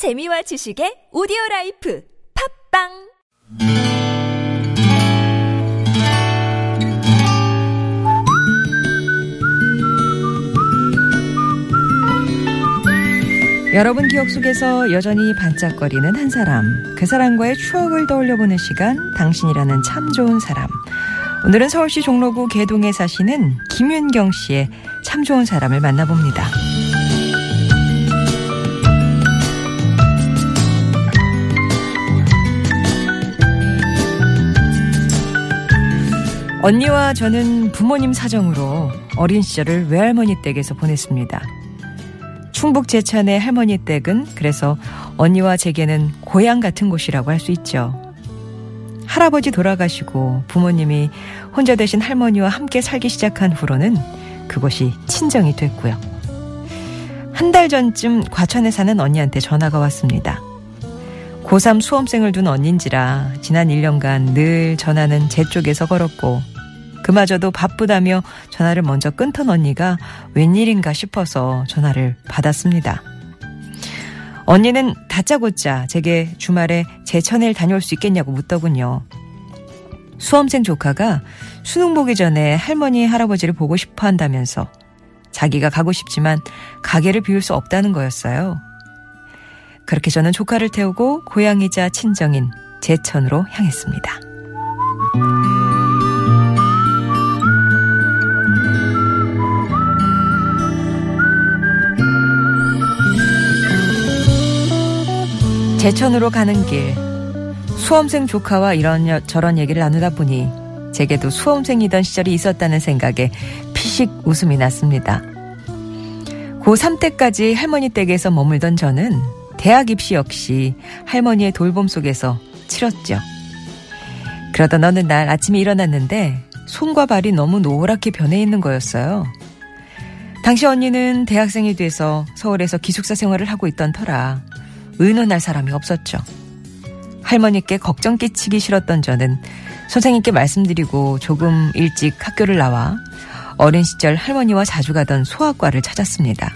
재미와 지식의 오디오 라이프 팟빵 여러분 기억 속에서 여전히 반짝거리는 한 사람, 그 사람과의 추억을 떠올려보는 시간, 당신이라는 참 좋은 사람. 오늘은 서울시 종로구 계동에 사시는 김윤경 씨의 참 좋은 사람을 만나봅니다. 언니와 저는 부모님 사정으로 어린 시절을 외할머니 댁에서 보냈습니다. 충북 제천의 할머니 댁은 그래서 언니와 제게는 고향 같은 곳이라고 할 수 있죠. 할아버지 돌아가시고 부모님이 혼자 되신 할머니와 함께 살기 시작한 후로는 그곳이 친정이 됐고요. 한 달 전쯤 과천에 사는 언니한테 전화가 왔습니다. 고3 수험생을 둔 언니인지라 지난 1년간 늘 전화는 제 쪽에서 걸었고 그마저도 바쁘다며 전화를 먼저 끊던 언니가 웬일인가 싶어서 전화를 받았습니다. 언니는 다짜고짜 제게 주말에 제천을 다녀올 수 있겠냐고 묻더군요. 수험생 조카가 수능 보기 전에 할머니, 할아버지를 보고 싶어 한다면서 자기가 가고 싶지만 가게를 비울 수 없다는 거였어요. 그렇게 저는 조카를 태우고 고향이자 친정인 제천으로 향했습니다. 제천으로 가는 길 수험생 조카와 이런 저런 얘기를 나누다 보니 제게도 수험생이던 시절이 있었다는 생각에 피식 웃음이 났습니다. 고3 때까지 할머니 댁에서 머물던 저는 대학 입시 역시 할머니의 돌봄 속에서 치렀죠. 그러던 어느 날 아침에 일어났는데 손과 발이 너무 노랗게 변해 있는 거였어요. 당시 언니는 대학생이 돼서 서울에서 기숙사 생활을 하고 있던 터라 의논할 사람이 없었죠. 할머니께 걱정 끼치기 싫었던 저는 선생님께 말씀드리고 조금 일찍 학교를 나와 어린 시절 할머니와 자주 가던 소아과를 찾았습니다.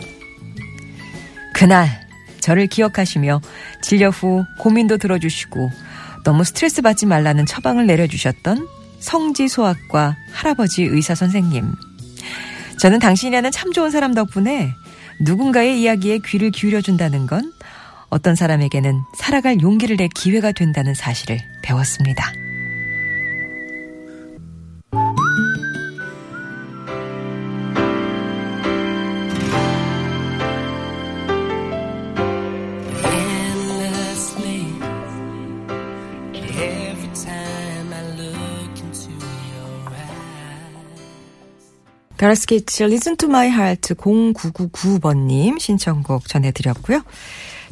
그날 저를 기억하시며 진료 후 고민도 들어주시고 너무 스트레스 받지 말라는 처방을 내려주셨던 성지 소아과 할아버지 의사 선생님. 저는 당신이라는 참 좋은 사람 덕분에 누군가의 이야기에 귀를 기울여준다는 건 어떤 사람에게는 살아갈 용기를 낼 기회가 된다는 사실을 배웠습니다. 가라스케이츠 Listen to My Heart 0999번님 신청곡 전해드렸고요.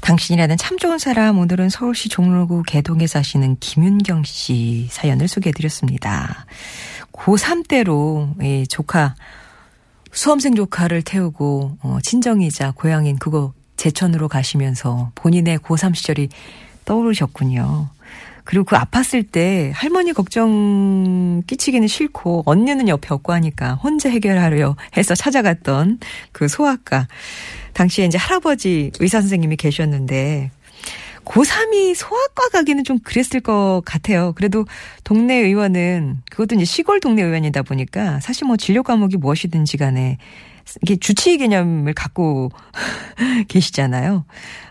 당신이라는 참 좋은 사람 오늘은 서울시 종로구 개동에 사시는 김윤경 씨 사연을 소개해드렸습니다. 고3 때로 이 조카 수험생 조카를 태우고 어, 친정이자 고향인 그거 제천으로 가시면서 본인의 고3 시절이 떠오르셨군요. 그리고 그 아팠을 때 할머니 걱정 끼치기는 싫고 언니는 옆에 없고 하니까 혼자 해결하려 해서 찾아갔던 그 소아과. 당시에 이제 할아버지 의사 선생님이 계셨는데 고3이 소아과 가기는 좀 그랬을 것 같아요. 그래도 동네 의원은 그것도 이제 시골 동네 의원이다 보니까 사실 뭐 진료 과목이 무엇이든지 간에 이게 주치의 개념을 갖고 계시잖아요.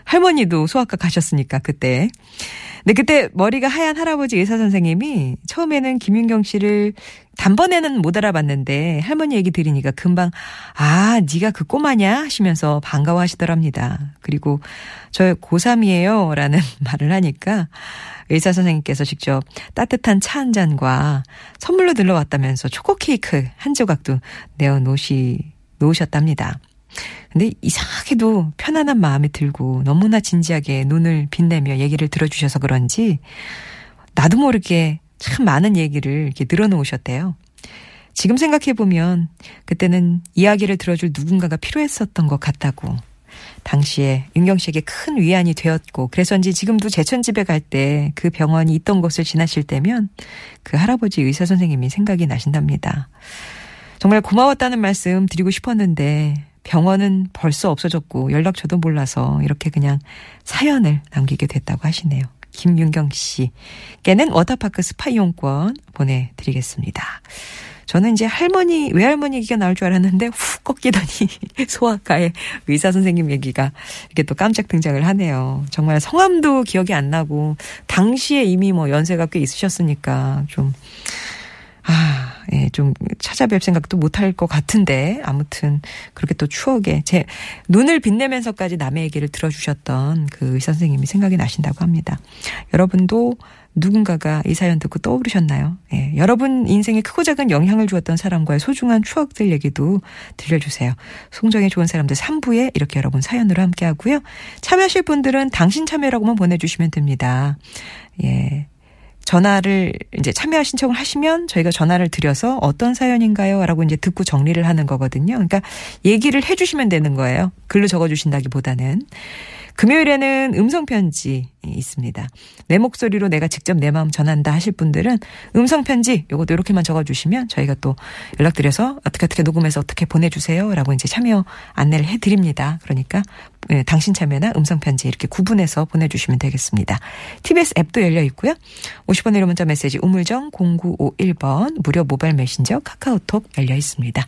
할머니도 소아과 가셨으니까 그때. 근데 그때 머리가 하얀 할아버지 의사 선생님이 처음에는 김윤경 씨를 단번에는 못 알아봤는데 할머니 얘기 들으니까 금방 아 네가 그 꼬마냐 하시면서 반가워하시더랍니다. 그리고 저 고3이에요 라는 말을 하니까 의사 선생님께서 직접 따뜻한 차 한 잔과 선물로 들러왔다면서 초코 케이크 한 조각도 내어 놓으시 놓으셨답니다. 근데 이상하게도 편안한 마음이 들고 너무나 진지하게 눈을 빛내며 얘기를 들어주셔서 그런지 나도 모르게 참 많은 얘기를 이렇게 늘어놓으셨대요. 지금 생각해보면 그때는 이야기를 들어줄 누군가가 필요했었던 것 같다고. 당시에 윤경 씨에게 큰 위안이 되었고 그래서인지 지금도 제천집에 갈 때 그 병원이 있던 곳을 지나실 때면 그 할아버지 의사 선생님이 생각이 나신답니다. 정말 고마웠다는 말씀 드리고 싶었는데 병원은 벌써 없어졌고 연락처도 몰라서 이렇게 그냥 사연을 남기게 됐다고 하시네요. 김윤경 씨께는 워터파크 스파 이용권 보내드리겠습니다. 저는 이제 할머니, 외할머니 얘기가 나올 줄 알았는데 훅 꺾이더니 소아과의 의사 선생님 얘기가 이렇게 또 깜짝 등장을 하네요. 정말 성함도 기억이 안 나고 당시에 이미 뭐 연세가 꽤 있으셨으니까 좀 아, 예, 좀 찾아뵐 생각도 못할 것 같은데 아무튼 그렇게 또 추억에 제 눈을 빛내면서까지 남의 얘기를 들어주셨던 그 의사 선생님이 생각이 나신다고 합니다. 여러분도 누군가가 이 사연 듣고 떠오르셨나요? 예, 여러분 인생에 크고 작은 영향을 주었던 사람과의 소중한 추억들 얘기도 들려주세요. 송정의 좋은 사람들 3부에 이렇게 여러분 사연으로 함께 하고요. 참여하실 분들은 당신 참여라고만 보내주시면 됩니다. 예. 전화를 이제 참여 신청을 하시면 저희가 전화를 드려서 어떤 사연인가요? 라고 이제 듣고 정리를 하는 거거든요. 그러니까 얘기를 해주시면 되는 거예요. 글로 적어주신다기 보다는. 금요일에는 음성편지 있습니다. 내 목소리로 내가 직접 내 마음 전한다 하실 분들은 음성편지 요것도 이렇게만 적어주시면 저희가 또 연락드려서 어떻게 어떻게 녹음해서 어떻게 보내주세요. 라고 이제 참여 안내를 해드립니다. 그러니까 예, 당신 참여나 음성편지 이렇게 구분해서 보내주시면 되겠습니다. TBS 앱도 열려 있고요. 50원 1호 문자 메시지 우물정 0951번 무료 모바일 메신저 카카오톡 열려 있습니다.